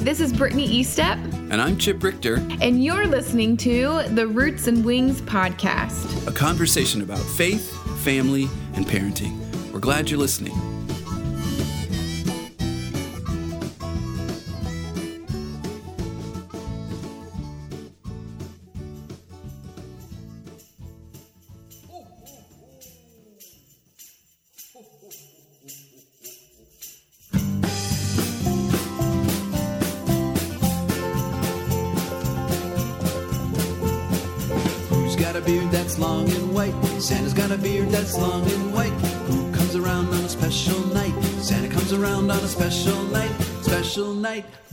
this is Brittany Eastep, And I'm Chip Richter, and you're listening to the Roots and Wings podcast. a conversation about faith, family, and parenting. We're glad you're listening.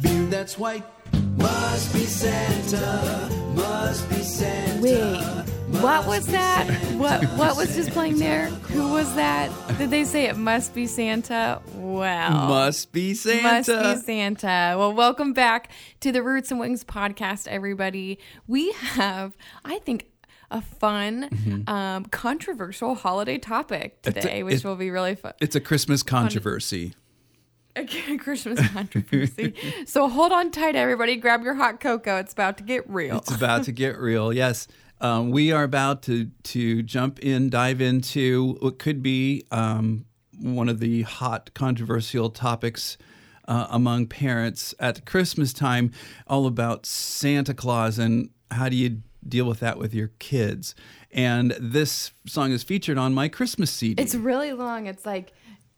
Beard that's white. Must be Santa, must be Santa. Wait, what was that? What what was just playing there? Who was that? Did they say it must be Santa? Well, Must be Santa. Must be Santa. Well, welcome back to the Roots and Wings podcast, everybody. We have, I think, a fun, um, controversial holiday topic Mm-hmm. A- today, which it- will be really fun. It's a Christmas controversy. A Christmas controversy. so hold on tight, everybody. Grab your hot cocoa. It's about to get real. It's about to get real. Yes. Um, we are about to to jump in, dive into what could be um, one of the hot controversial topics uh, among parents at Christmas time, all about Santa Claus and how do you deal with that with your kids. And this song is featured on my Christmas CD. It's really long. It's like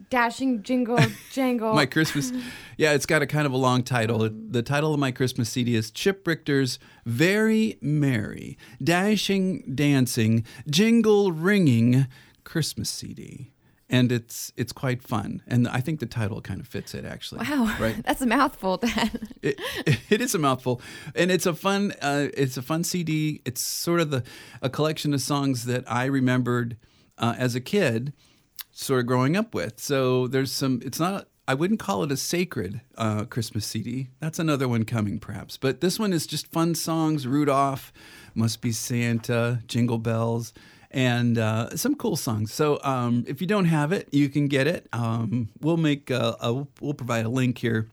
dashing jingle jangle. my Christmas. Yeah, it's got a kind of a long title. The title of my Christmas CD is Chip Richter's Very Merry, Dashing, Dancing, Jingle Ringing Christmas CD. And it's it's quite fun, and I think the title kind of fits it actually. wow, right? that's a mouthful, Dad. it, it is a mouthful, and it's a fun uh, it's a fun CD. It's sort of the a collection of songs that I remembered uh, as a kid, sort of growing up with. So there's some. It's not. I wouldn't call it a sacred uh, Christmas CD. That's another one coming, perhaps. But this one is just fun songs. Rudolph, Must Be Santa, Jingle Bells, and uh, some cool songs. So um, if you don't have it, you can get it. Um, we'll make a, a, we'll provide a link here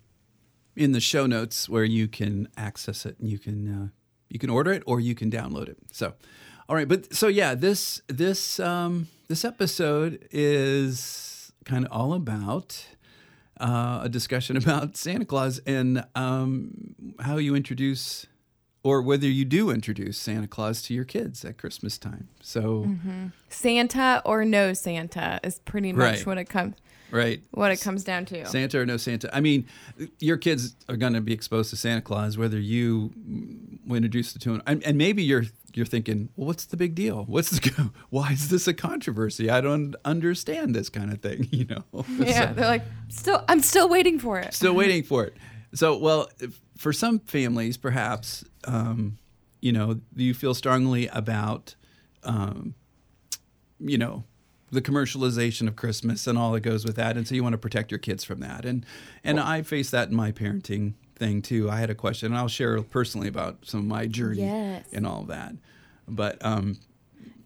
in the show notes where you can access it and you can uh, you can order it or you can download it. So, all right, but so yeah, this this um, this episode is kind of all about uh, a discussion about Santa Claus and um, how you introduce or whether you do introduce Santa Claus to your kids at Christmas time. So, Santa or no Santa is pretty much Right. what it comes right. what it comes down to. Santa or no Santa. I mean, your kids are going to be exposed to Santa Claus whether you mm, introduce them to him. And, and maybe you're you're thinking, well, what's the big deal? What's the why is this a controversy? I don't understand this kind of thing. You know. yeah, So- they're like, still, I'm still waiting for it. Still waiting for it. So, well, if- for some families, perhaps, um, you know, you feel strongly about, um, you know, the commercialization of Christmas and all that goes with that, and so you want to protect your kids from that. And and I face that in my parenting thing too. I had a question, and I'll share personally about some of my journey Yes. and all that. But um,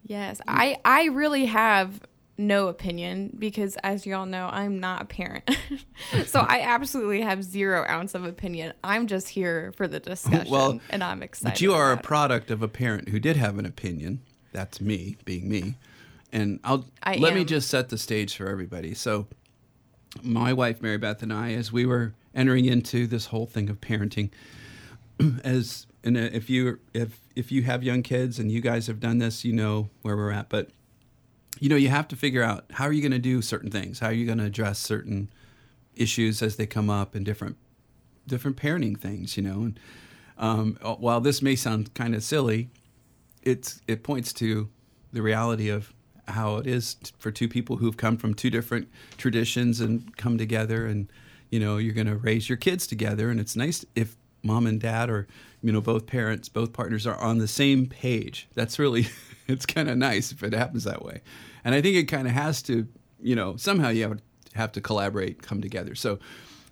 Yes, I I really have no opinion because, as y'all know, I'm not a parent, so I absolutely have zero ounce of opinion. I'm just here for the discussion, Well, and I'm excited. But you are a about it. product of a parent who did have an opinion. That's me, being me. And I'll I let me just set the stage for everybody. So, my wife Mary Beth and I, as we were entering into this whole thing of parenting, as and uh, if you if if you have young kids and you guys have done this, you know where we're at. But you know, you have to figure out how are you going to do certain things. How are you going to address certain issues as they come up in different different parenting things. You know, and um, while this may sound kind of silly, it's it points to the reality of how it is for two people who've come from two different traditions and come together and you know you're going to raise your kids together and it's nice if mom and dad or you know both parents both partners are on the same page. That's really it's kind of nice if it happens that way. And i think it kind of has to you know somehow you have, have to collaborate come together. So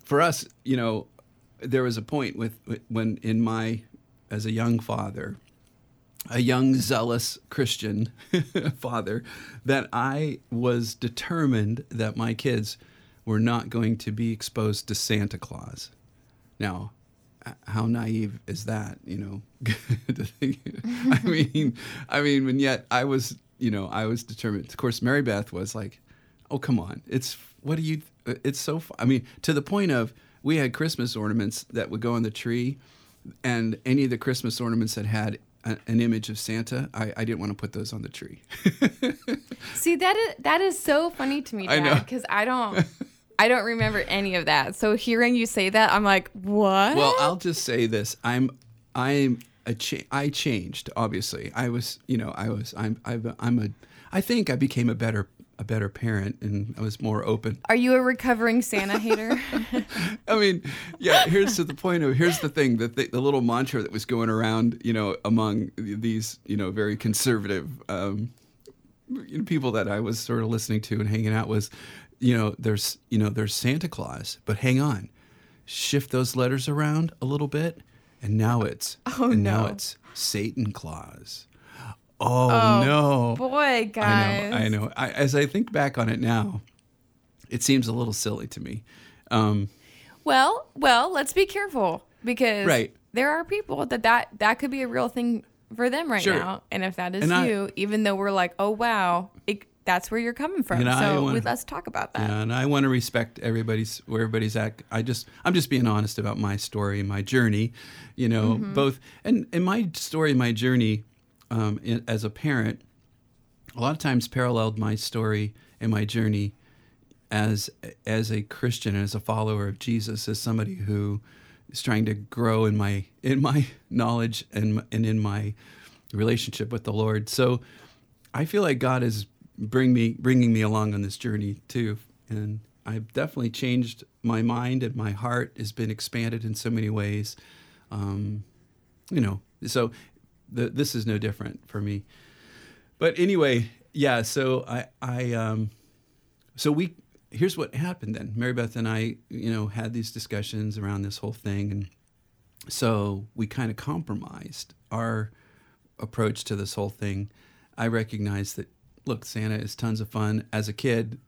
for us you know there was a point with when in my as a young father a young zealous christian father that i was determined that my kids were not going to be exposed to santa claus now how naive is that? You know, I mean, I mean, and yet I was, you know, I was determined. Of course, Mary Beth was like, "Oh, come on, it's what do you? Uh, it's so. fu-" I mean, to the point of we had Christmas ornaments that would go on the tree, and any of the Christmas ornaments that had a, an image of Santa, I, I didn't want to put those on the tree. See that is that is so funny to me, Dad, because I don't I don't remember any of that. So hearing you say that, I'm like, what? Well, I'll just say this: I'm, I'm a cha- I changed. Obviously, I was, you know, I was, I'm, I've, I'm a, I think I became a better, a better parent, and I was more open. Are you a recovering Santa hater? I mean, yeah. Here's to the point of here's the thing that the, the little mantra that was going around, you know, among these, you know, very conservative um, you know, people that I was sort of listening to and hanging out was, you know, there's, you know, there's Santa Claus, but hang on, shift those letters around a little bit, and now it's, Oh, and now it's Satan Claus. Oh, no! Boy, guys. I know, I know. I, as I think back on it now, it seems a little silly to me. Um, Well, well, let's be careful because Right. there are people that, that that could be a real thing for them right Sure. now. And if that is And I- you, even though we're like, oh wow, it, that's where you're coming from. And I so wanna- let's talk about that. Yeah, and I want to respect everybody's where everybody's at. I just I'm just being honest about my story my journey, you know, both and and my story, my journey um, in, as a parent, a lot of times paralleled my story and my journey as as a Christian and as a follower of Jesus, as somebody who is trying to grow in my in my knowledge and and in my relationship with the Lord. So I feel like God is bring me bringing me along on this journey too, and I've definitely changed my mind and my heart has been expanded in so many ways. Um, you know, so the, this is no different for me. But anyway, yeah. So I I um, so we here's what happened then. Mary Beth and I, you know, had these discussions around this whole thing, and so we kind of compromised our approach to this whole thing. I recognized that look, Santa is tons of fun. As a kid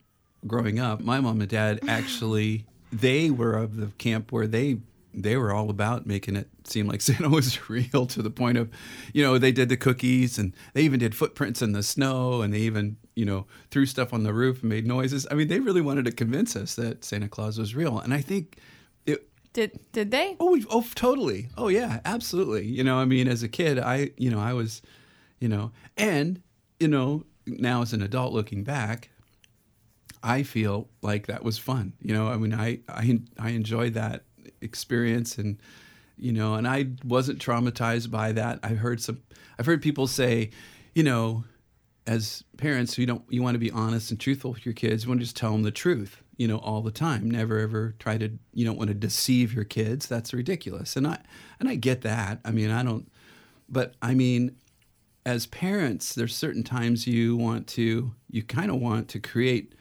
growing up, my mom and dad actually they were of the camp where they they were all about making it seem like Santa was real to the point of, you know, they did the cookies and they even did footprints in the snow and they even, you know, threw stuff on the roof and made noises. I mean, they really wanted to convince us that Santa Claus was real. And I think it, Did did they? Oh, we- oh, totally. Oh, yeah, absolutely. You know, I mean, as a kid, I, you know, I was, you know, and you know, now as an adult looking back, I feel like that was fun. You know, I mean, I, I, I enjoyed that experience, and you know, and I wasn't traumatized by that. I've heard some, I've heard people say, you know, as parents, you don't you want to be honest and truthful with your kids. You want to just tell them the truth, you know, all the time. Never ever try to you don't want to deceive your kids. That's ridiculous. And I and I get that. I mean, I don't but I mean as parents, there's certain times you want to you kind of want to create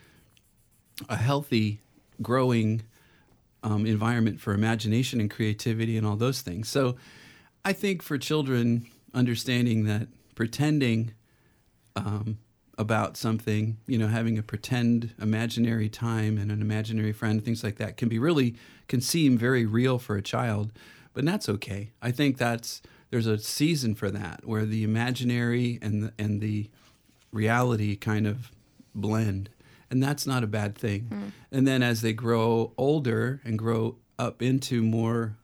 a healthy, growing um, environment for imagination and creativity and all those things. So I think for children, understanding that pretending um, about something, you know, having a pretend imaginary time and an imaginary friend, things like that, can be really can seem very real for a child, but that's okay. I think that's there's a season for that where the imaginary and the, and the reality kind of blend, and that's not a bad thing. And then as they grow older and grow up into more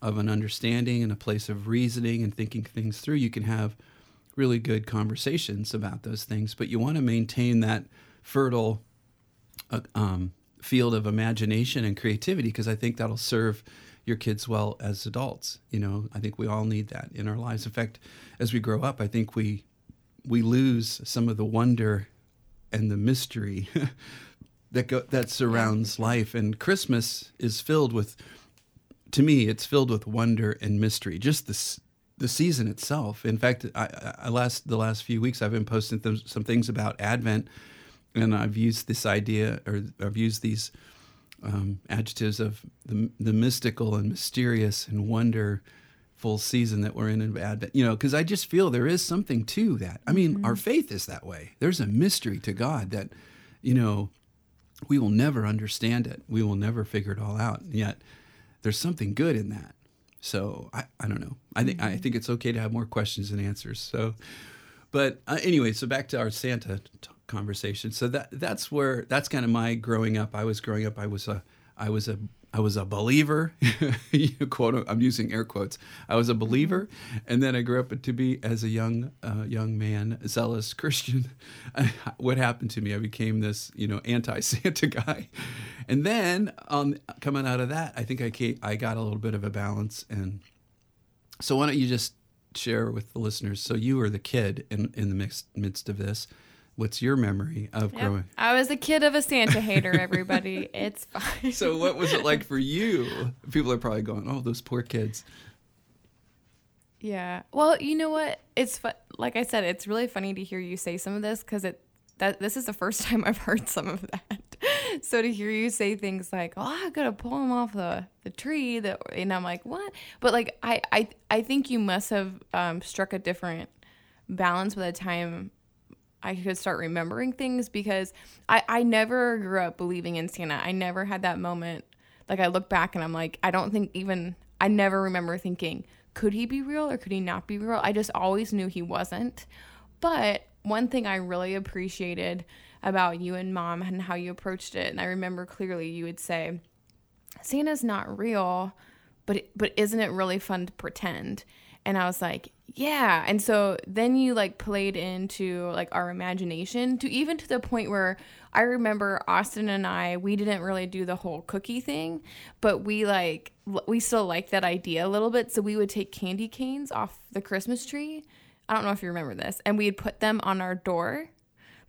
of an understanding and a place of reasoning and thinking things through, you can have really good conversations about those things. But you want to maintain that fertile uh, um, field of imagination and creativity because I think that'll serve your kids well as adults. You know, I think we all need that in our lives. In fact, as we grow up, I think we we lose some of the wonder and the mystery that go, that surrounds life. And Christmas is filled with, to me, it's filled with wonder and mystery. Just this the season itself. In fact, I, I last the last few weeks I've been posting th- some things about Advent, and I've used this idea or I've used these um, adjectives of the, the mystical and mysterious and wonderful season that we're in in Advent. You know, because I just feel there is something to that. I mean, our faith is that way. There's a mystery to God that, you know, we will never understand it. We will never figure it all out. And yet, there's something good in that. So I, I don't know. I think I think it's okay to have more questions than answers. So, but uh, anyway, so back to our Santa t- conversation. So that that's where that's kind of my growing up. I was growing up. I was a I was a I was a believer, quote. I'm using air quotes. I was a believer, and then I grew up to be as a young uh, young man, zealous Christian. what happened to me? I became this, you know, anti Santa guy, and then um, coming out of that, I think I came, I got a little bit of a balance. And so, why don't you just share with the listeners? So you were the kid in in the midst midst of this what's your memory of Yep. growing? I was a kid of a Santa hater, everybody. it's fine. So what was it like for you? People are probably going, "Oh, those poor kids." Yeah. Well, you know what? It's fu- like I said, it's really funny to hear you say some of this because it that this is the first time I've heard some of that. so to hear you say things like, "Oh, I gotta pull him off the the tree," that and I'm like, "What?" But like, I I I think you must have um, struck a different balance by the time I could start remembering things because I, I never grew up believing in Santa. I never had that moment. Like I look back and I'm like, I don't think even I never remember thinking, could he be real or could he not be real? I just always knew he wasn't. But one thing I really appreciated about you and mom and how you approached it, and I remember clearly you would say, Santa's not real, but but isn't it really fun to pretend? And I was like, yeah. And so then you like played into like our imagination to even to the point where I remember Austin and I, we didn't really do the whole cookie thing, but we like we still liked that idea a little bit. So we would take candy canes off the Christmas tree. I don't know if you remember this, and we'd put them on our door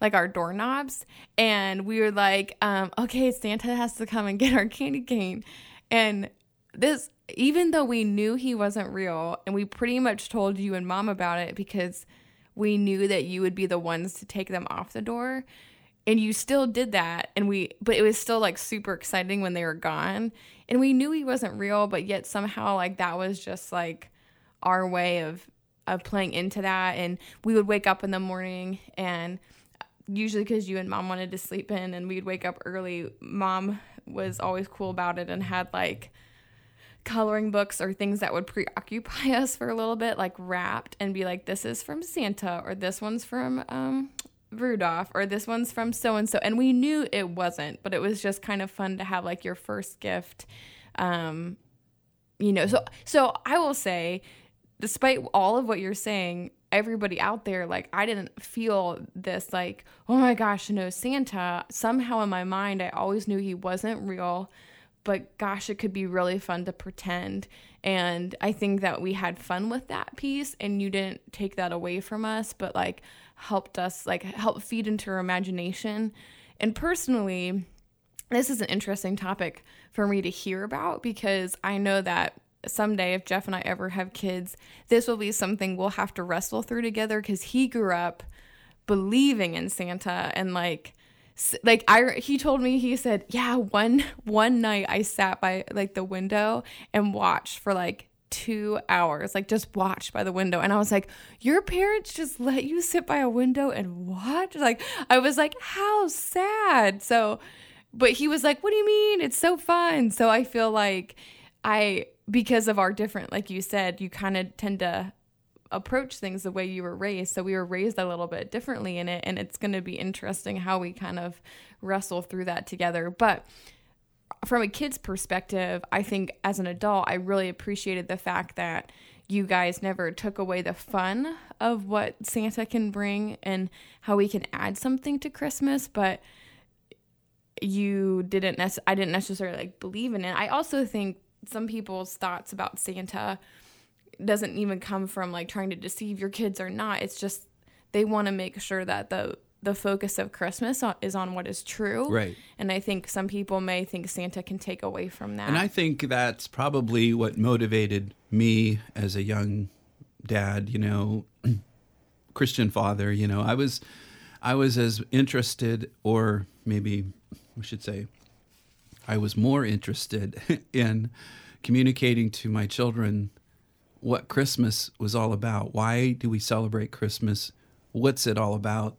like our doorknobs and we were like um, okay santa has to come and get our candy cane and this even though we knew he wasn't real and we pretty much told you and mom about it because we knew that you would be the ones to take them off the door and you still did that and we but it was still like super exciting when they were gone and we knew he wasn't real but yet somehow like that was just like our way of of playing into that and we would wake up in the morning and usually because you and mom wanted to sleep in and we'd wake up early mom was always cool about it and had like coloring books or things that would preoccupy us for a little bit like wrapped and be like this is from santa or this one's from um Rudolph or this one's from so and so and we knew it wasn't but it was just kind of fun to have like your first gift um you know so so I will say despite all of what you're saying everybody out there like I didn't feel this like oh my gosh no Santa. Somehow in my mind I always knew he wasn't real but gosh it could be really fun to pretend. And I think that we had fun with that piece and you didn't take that away from us but like helped us like help feed into our imagination. And personally this is an interesting topic for me to hear about because I know that someday if Jeff and I ever have kids, this will be something we'll have to wrestle through together because he grew up believing in Santa and like like I he told me he said yeah one one night I sat by like the window and watched for like two hours like just watched by the window. And I was like your parents just let you sit by a window and watch? Like I was like how sad. So but he was like what do you mean? It's so fun. So I feel like I because of our different like you said you kind of tend to approach things the way you were raised so we were raised a little bit differently in it and it's going to be interesting how we kind of wrestle through that together but from a kid's perspective i think as an adult i really appreciated the fact that you guys never took away the fun of what santa can bring and how we can add something to christmas but you didn't nec- I didn't necessarily like believe in it. I also think some people's thoughts about Santa doesn't even come from like trying to deceive your kids or not. It's just they want to make sure that the the focus of Christmas is on what is true. Right. And I think some people may think Santa can take away from that. And I think that's probably what motivated me as a young dad, you know, Christian father, you know. I was I was as interested or maybe we should say I was more interested in communicating to my children what Christmas was all about. Why do we celebrate Christmas? What's it all about?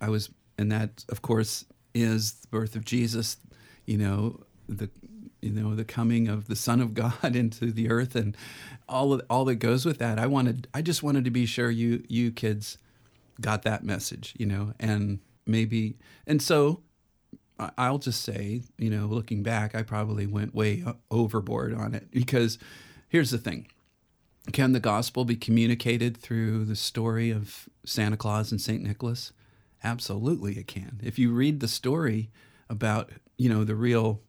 I was, and that, of course, is the birth of Jesus. You know, the you know the coming of the Son of God into the earth and all of, all that goes with that. I wanted I just wanted to be sure you you kids got that message, you know, and maybe and so I'll just say, you know, looking back, I probably went way overboard on it because here's the thing. Can the gospel be communicated through the story of Santa Claus and St. Nicholas? Absolutely, it can. If you read the story about, you know, the real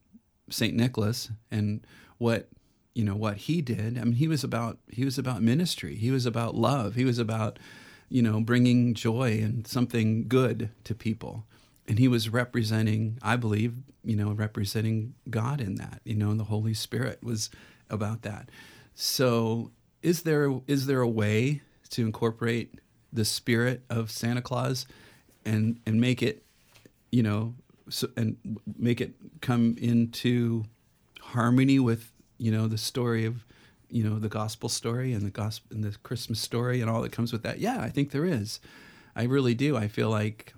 St. Nicholas and what, you know, what he did, I mean, he was about he was about ministry. He was about love. He was about, you know, bringing joy and something good to people. And he was representing, I believe, you know, representing God in that, you know, and the Holy Spirit was about that. So, is there is there a way to incorporate the spirit of Santa Claus and and make it, you know, so, and make it come into harmony with you know the story of you know the gospel story and the gospel and the Christmas story and all that comes with that. Yeah, I think there is. I really do. I feel like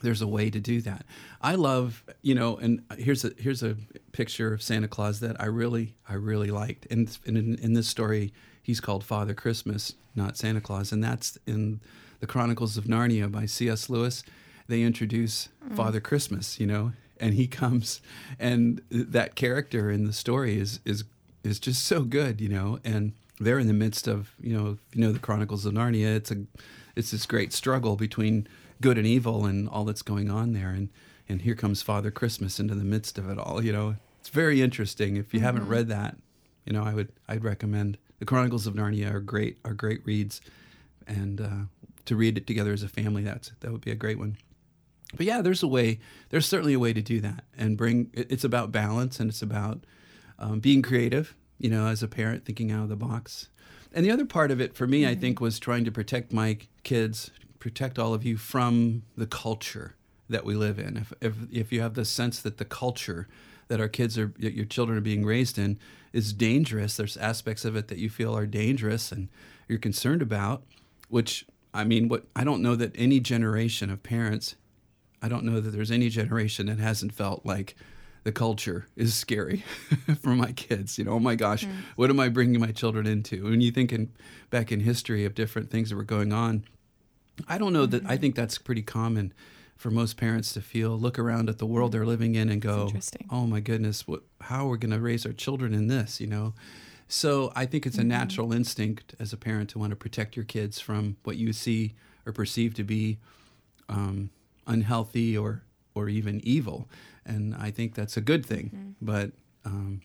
there's a way to do that. I love, you know, and here's a here's a picture of Santa Claus that I really I really liked. And in, in this story, he's called Father Christmas, not Santa Claus, and that's in the Chronicles of Narnia by C.S. Lewis. They introduce mm. Father Christmas, you know, and he comes, and that character in the story is is is just so good, you know, and they're in the midst of, you know, you know the Chronicles of Narnia. It's a it's this great struggle between good and evil and all that's going on there, and and here comes Father Christmas into the midst of it all. You know, it's very interesting. If you mm-hmm. haven't read that, you know, I would I'd recommend the Chronicles of Narnia are great are great reads, and uh, to read it together as a family, that's that would be a great one. But yeah, there's a way. There's certainly a way to do that and bring. It's about balance and it's about um, being creative. You know, as a parent, thinking out of the box. And the other part of it for me, mm-hmm. I think, was trying to protect my kids, protect all of you from the culture that we live in. If if if you have the sense that the culture that our kids are your children are being raised in is dangerous there's aspects of it that you feel are dangerous and you're concerned about which i mean what i don't know that any generation of parents i don't know that there's any generation that hasn't felt like the culture is scary for my kids you know oh my gosh mm. what am i bringing my children into when you think in, back in history of different things that were going on i don't know mm-hmm. that i think that's pretty common for most parents to feel look around at the world they're living in and go oh my goodness what how are we going to raise our children in this you know? So i think it's a mm-hmm. natural instinct as a parent to want to protect your kids from what you see or perceive to be um, unhealthy or or even evil. And i think that's a good thing. Mm-hmm. but um,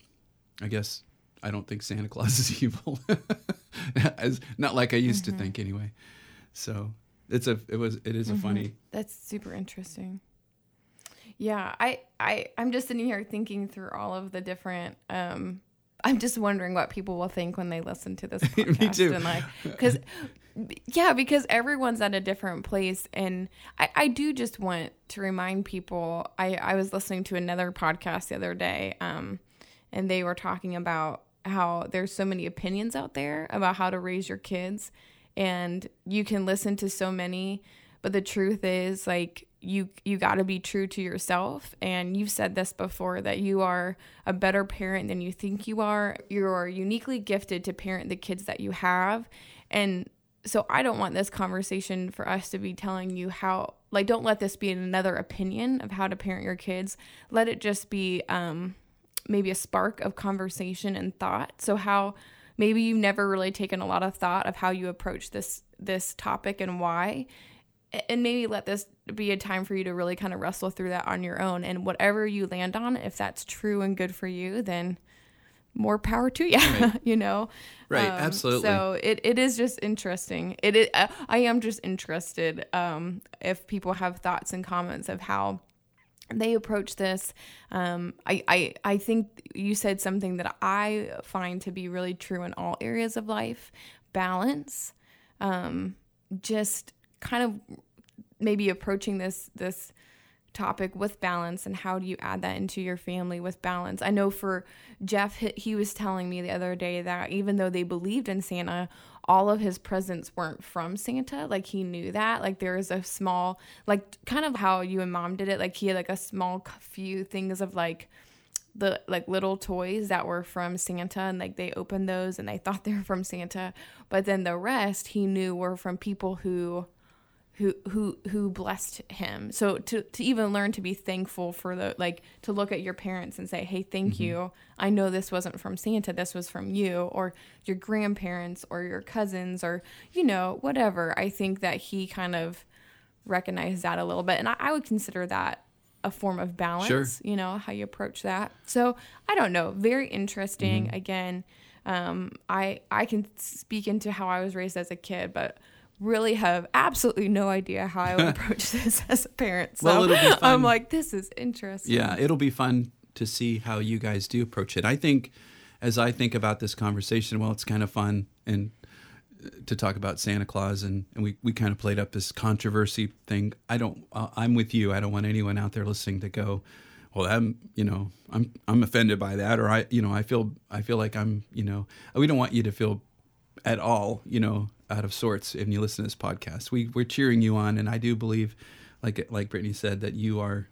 i guess i don't think santa claus is evil. As not like i used mm-hmm. to think anyway. So it's a it was it is a mm-hmm. funny. That's super interesting. Yeah, I I I'm just sitting here thinking through all of the different um I'm just wondering what people will think when they listen to this podcast Me too. and like cuz yeah, because everyone's at a different place and I I do just want to remind people I I was listening to another podcast the other day um and they were talking about how there's so many opinions out there about how to raise your kids and you can listen to so many but the truth is like you you got to be true to yourself. And you've said this before that you are a better parent than you think you are. You're uniquely gifted to parent the kids that you have. And so I don't want this conversation for us to be telling you how like don't let this be another opinion of how to parent your kids. Let it just be um maybe a spark of conversation and thought. So how maybe you've never really taken a lot of thought of how you approach this this topic and why. And maybe let this be a time for you to really kind of wrestle through that on your own. And whatever you land on if that's true and good for you then more power to you right. you know? Right um, absolutely. so it, it is just interesting. It is, uh, i am just interested um, if people have thoughts and comments of how they approach this. Um, I, I, I think you said something that I find to be really true in all areas of life balance. Um, just kind of maybe approaching this this topic with balance and how do you add that into your family with balance i know for jeff he was telling me the other day that even though they believed in santa all of his presents weren't from Santa. Like he knew that. Like there was a small, like kind of how you and mom did it. Like he had like a small few things of like the like little toys that were from Santa and like they opened those and they thought they were from Santa, but then the rest he knew were from people who who who who blessed him. So to to even learn to be thankful for the like to look at your parents and say, "Hey, thank mm-hmm. you. I know this wasn't from Santa. This was from you or your grandparents or your cousins or you know, whatever." I think that he kind of recognized that a little bit and I, I would consider that a form of balance, sure. you know, how you approach that. So, I don't know, very interesting mm-hmm. again. Um, I I can speak into how I was raised as a kid, but really have absolutely no idea how I would approach this as a parent. So well, I'm like, this is interesting. Yeah, it'll be fun to see how you guys do approach it. I think as I think about this conversation, well, it's kind of fun and uh, to talk about Santa Claus and, and we, we kind of played up this controversy thing. I don't, uh, I'm with you. I don't want anyone out there listening to go, well, I'm, you know, I'm, I'm offended by that. Or I, you know, I feel, I feel like I'm, you know, we don't want you to feel at all, you know, out of sorts if you listen to this podcast. We we're cheering you on, and I do believe, like like Brittany said, that you are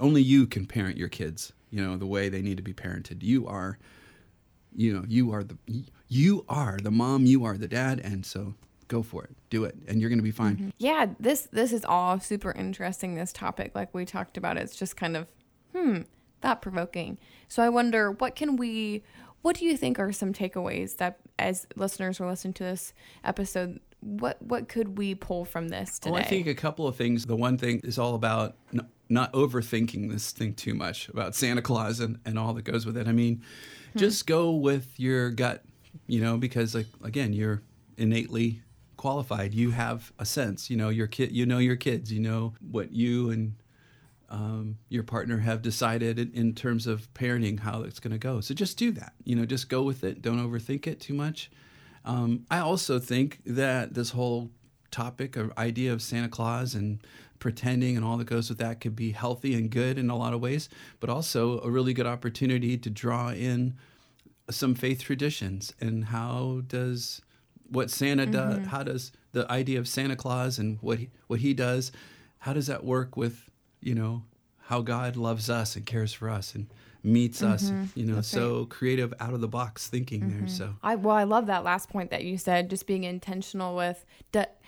only you can parent your kids. You know the way they need to be parented. You are, you know, you are the you are the mom. You are the dad, and so go for it do it and you're going to be fine mm-hmm. yeah this this is all super interesting this topic like we talked about it's just kind of hmm thought provoking so i wonder what can we what do you think are some takeaways that, as listeners are listening to this episode, what what could we pull from this today? Well, I think a couple of things. The one thing is all about n- not overthinking this thing too much about Santa Claus and, and all that goes with it. I mean, hmm. just go with your gut, you know, because like again, you're innately qualified. You have a sense, you know, your kid, you know your kids, you know what you and um, your partner have decided in, in terms of parenting how it's going to go. So just do that. You know, just go with it. Don't overthink it too much. Um, I also think that this whole topic or idea of Santa Claus and pretending and all that goes with that could be healthy and good in a lot of ways, but also a really good opportunity to draw in some faith traditions and how does what Santa mm-hmm. does, how does the idea of Santa Claus and what he, what he does, how does that work with you know, how God loves us and cares for us and meets mm-hmm. us, you know, That's so right. creative out of the box thinking mm-hmm. there. So I well, I love that last point that you said, just being intentional with that.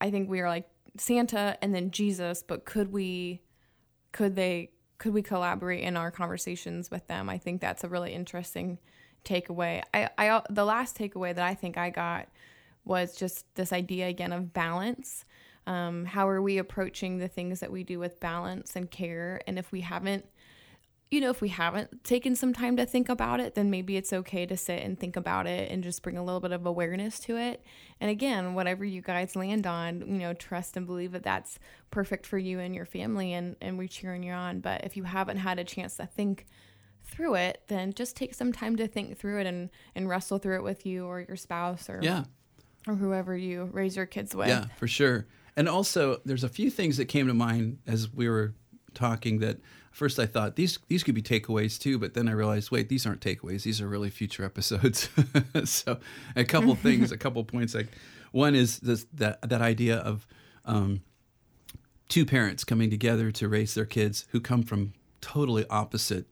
I think we are like Santa and then Jesus, but could we, could they, could we collaborate in our conversations with them? I think that's a really interesting takeaway. I, I, the last takeaway that I think I got was just this idea again of balance um, how are we approaching the things that we do with balance and care? And if we haven't, you know, if we haven't taken some time to think about it, then maybe it's okay to sit and think about it and just bring a little bit of awareness to it. And again, whatever you guys land on, you know, trust and believe that that's perfect for you and your family, and and we're cheering you on. But if you haven't had a chance to think through it, then just take some time to think through it and and wrestle through it with you or your spouse or yeah or whoever you raise your kids with. Yeah, for sure. And also, there's a few things that came to mind as we were talking that first I thought these these could be takeaways too, but then I realized wait, these aren't takeaways. These are really future episodes. so a couple things, a couple points. Like one is this that that idea of um, two parents coming together to raise their kids who come from totally opposite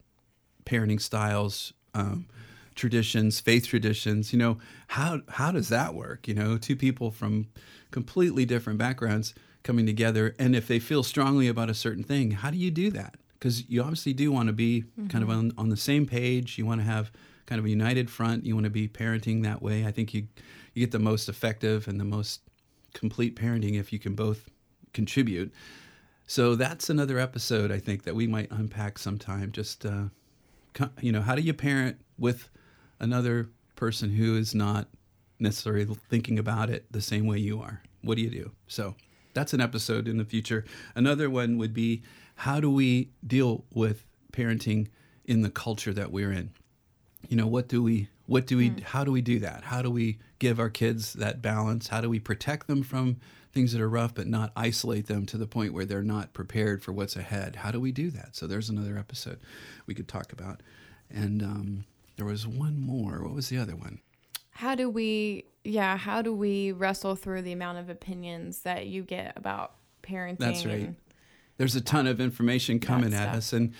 parenting styles. Um, traditions, faith traditions. You know, how how does that work? You know, two people from completely different backgrounds coming together, and if they feel strongly about a certain thing, how do you do that? Because you obviously do want to be mm-hmm. kind of mm-hmm. on, on the same page. You want to have kind of a united front. You want to be parenting that way. I think you you get the most effective and the most complete parenting if you can both contribute. So that's another episode I think that we might unpack sometime. Just uh, you know, how do you parent with another person who is not necessarily thinking about it the same way you are. What do you do? So that's an episode in the future. Another one would be how do we deal with parenting in the culture that we're in? You know, what do we what do we mm. how do we do that? How do we give our kids that balance? How do we protect them from things that are rough but not isolate them to the point where they're not prepared for what's ahead? How do we do that? So there's another episode we could talk about. And um, there was one more. What was the other one? How do we, yeah, how do we wrestle through the amount of opinions that you get about parenting? That's right. There's a ton of information coming at us. And,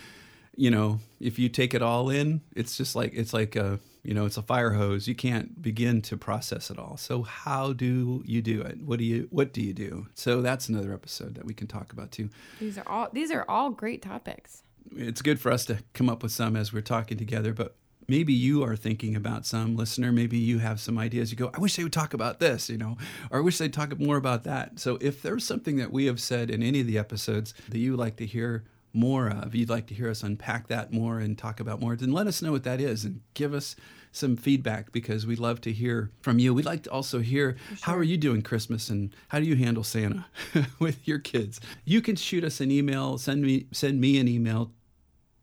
you know, if you take it all in, it's just like it's like a you know it's a fire hose. You can't begin to process it all. So how do you do it? What do you what do you do? So that's another episode that we can talk about too. These are all these are all great topics. It's good for us to come up with some as we're talking together, but maybe you are thinking about some listener maybe you have some ideas you go i wish they would talk about this you know or i wish they'd talk more about that so if there's something that we have said in any of the episodes that you would like to hear more of, you'd like to hear us unpack that more and talk about more, then let us know what that is and give us some feedback because we'd love to hear from you. We'd like to also hear sure. how are you doing Christmas and how do you handle Santa with your kids? You can shoot us an email, send me send me an email,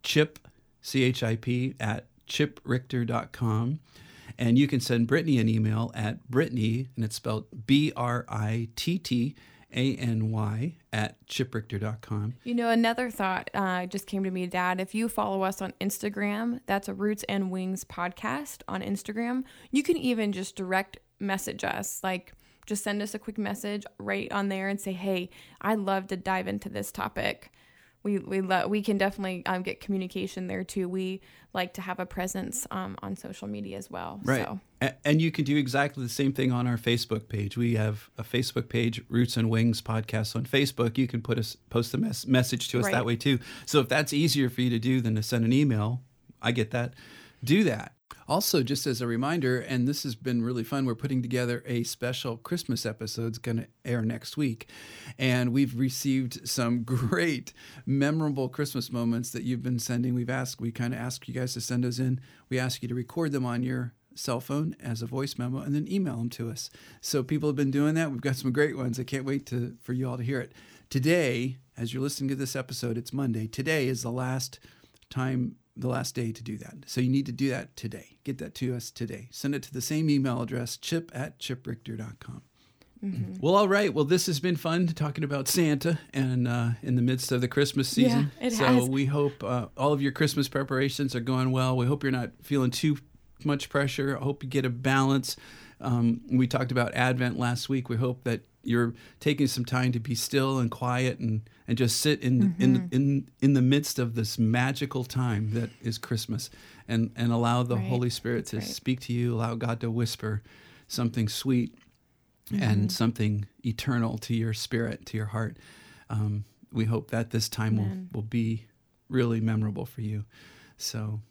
chip C H I P at chiprichter.com. And you can send Brittany an email at Brittany, and it's spelled B R I T T a N Y, at chiprichter.com. You know, another thought uh, just came to me, Dad. If you follow us on Instagram, that's a Roots and Wings podcast on Instagram. You can even just direct message us. Like, just send us a quick message right on there and say, hey, I'd love to dive into this topic we we we can definitely um, get communication there too. We like to have a presence um, on social media as well. Right. So. And you can do exactly the same thing on our Facebook page. We have a Facebook page, Roots and Wings Podcast on Facebook. You can put us post a mes- message to us right. that way too. So if that's easier for you to do than to send an email, I get that. Do that. Also, just as a reminder, and this has been really fun, we're putting together a special Christmas episode. It's going to air next week. And we've received some great, memorable Christmas moments that you've been sending. We've asked, we kind of ask you guys to send those in. We ask you to record them on your cell phone as a voice memo and then email them to us. So people have been doing that. We've got some great ones. I can't wait to for you all to hear it. Today, as you're listening to this episode, it's Monday. Today is the last time the last day to do that. So you need to do that today. Get that to us today. Send it to the same email address, chip at chiprichter.com. Mm-hmm. Well, all right. Well, this has been fun talking about Santa and uh, in the midst of the Christmas season. Yeah, it so has. we hope uh, all of your Christmas preparations are going well. We hope you're not feeling too much pressure. I hope you get a balance. Um, we talked about Advent last week. We hope that you're taking some time to be still and quiet and, and just sit in, mm-hmm. in, in, in the midst of this magical time that is Christmas and, and allow the right. Holy Spirit That's to right. speak to you, allow God to whisper something sweet mm-hmm. and something eternal to your spirit, to your heart. Um, we hope that this time will, will be really memorable for you. So,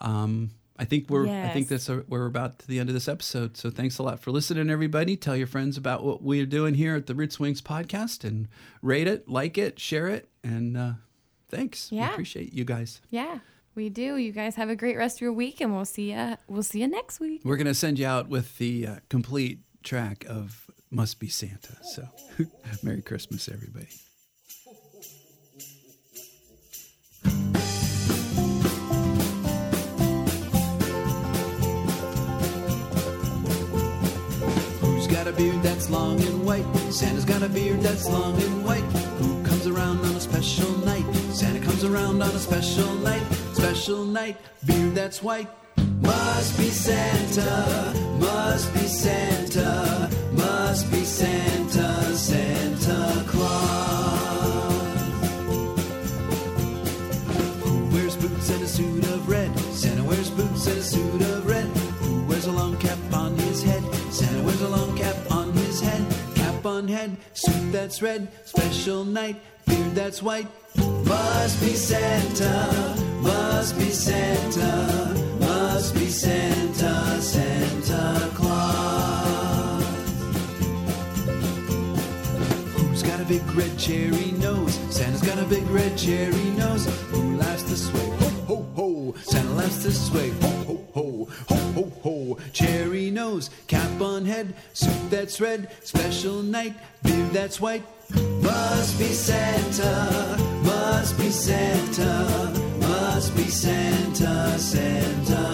um, I think we're yes. I think that's a, we're about to the end of this episode. So thanks a lot for listening, everybody. Tell your friends about what we're doing here at the Roots Wings podcast, and rate it, like it, share it, and uh, thanks. Yeah, we appreciate you guys. Yeah, we do. You guys have a great rest of your week, and we'll see you. We'll see you next week. We're gonna send you out with the uh, complete track of "Must Be Santa." So, Merry Christmas, everybody. Got a beard that's long and white. Santa's got a beard that's long and white. Who comes around on a special night? Santa comes around on a special night. Special night, beard that's white. Must be Santa, must be Santa, must be Santa, Santa Claus. On head, suit that's red, special night, beard that's white. Must be Santa, must be Santa, must be Santa, Santa Claus. Who's got a big red cherry nose? Santa's got a big red cherry nose. Who laughs this way? Santa laughs this way. Ho, ho, ho. Ho, ho, ho. Cherry nose, cap on head, suit that's red, special night, beard that's white. Must be Santa, must be Santa, must be Santa, Santa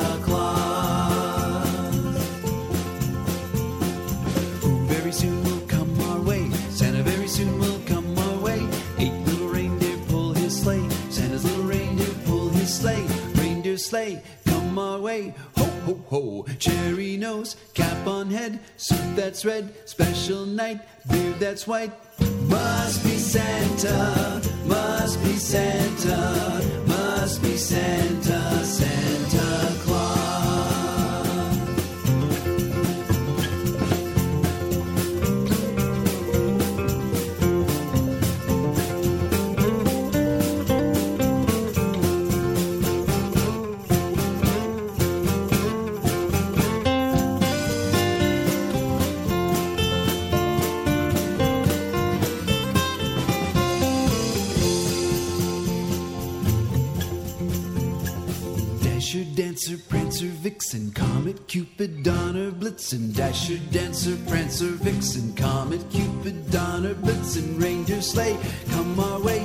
ho, ho. Cherry nose, cap on head, suit that's red, special night, beard that's white. Must be Santa, must be Santa, must be Santa, Santa dancer, prancer, vixen, comet, cupid, donner, blitzen, dasher, dancer, prancer, vixen, comet, cupid, donner, blitzen, reindeer, sleigh, come our way.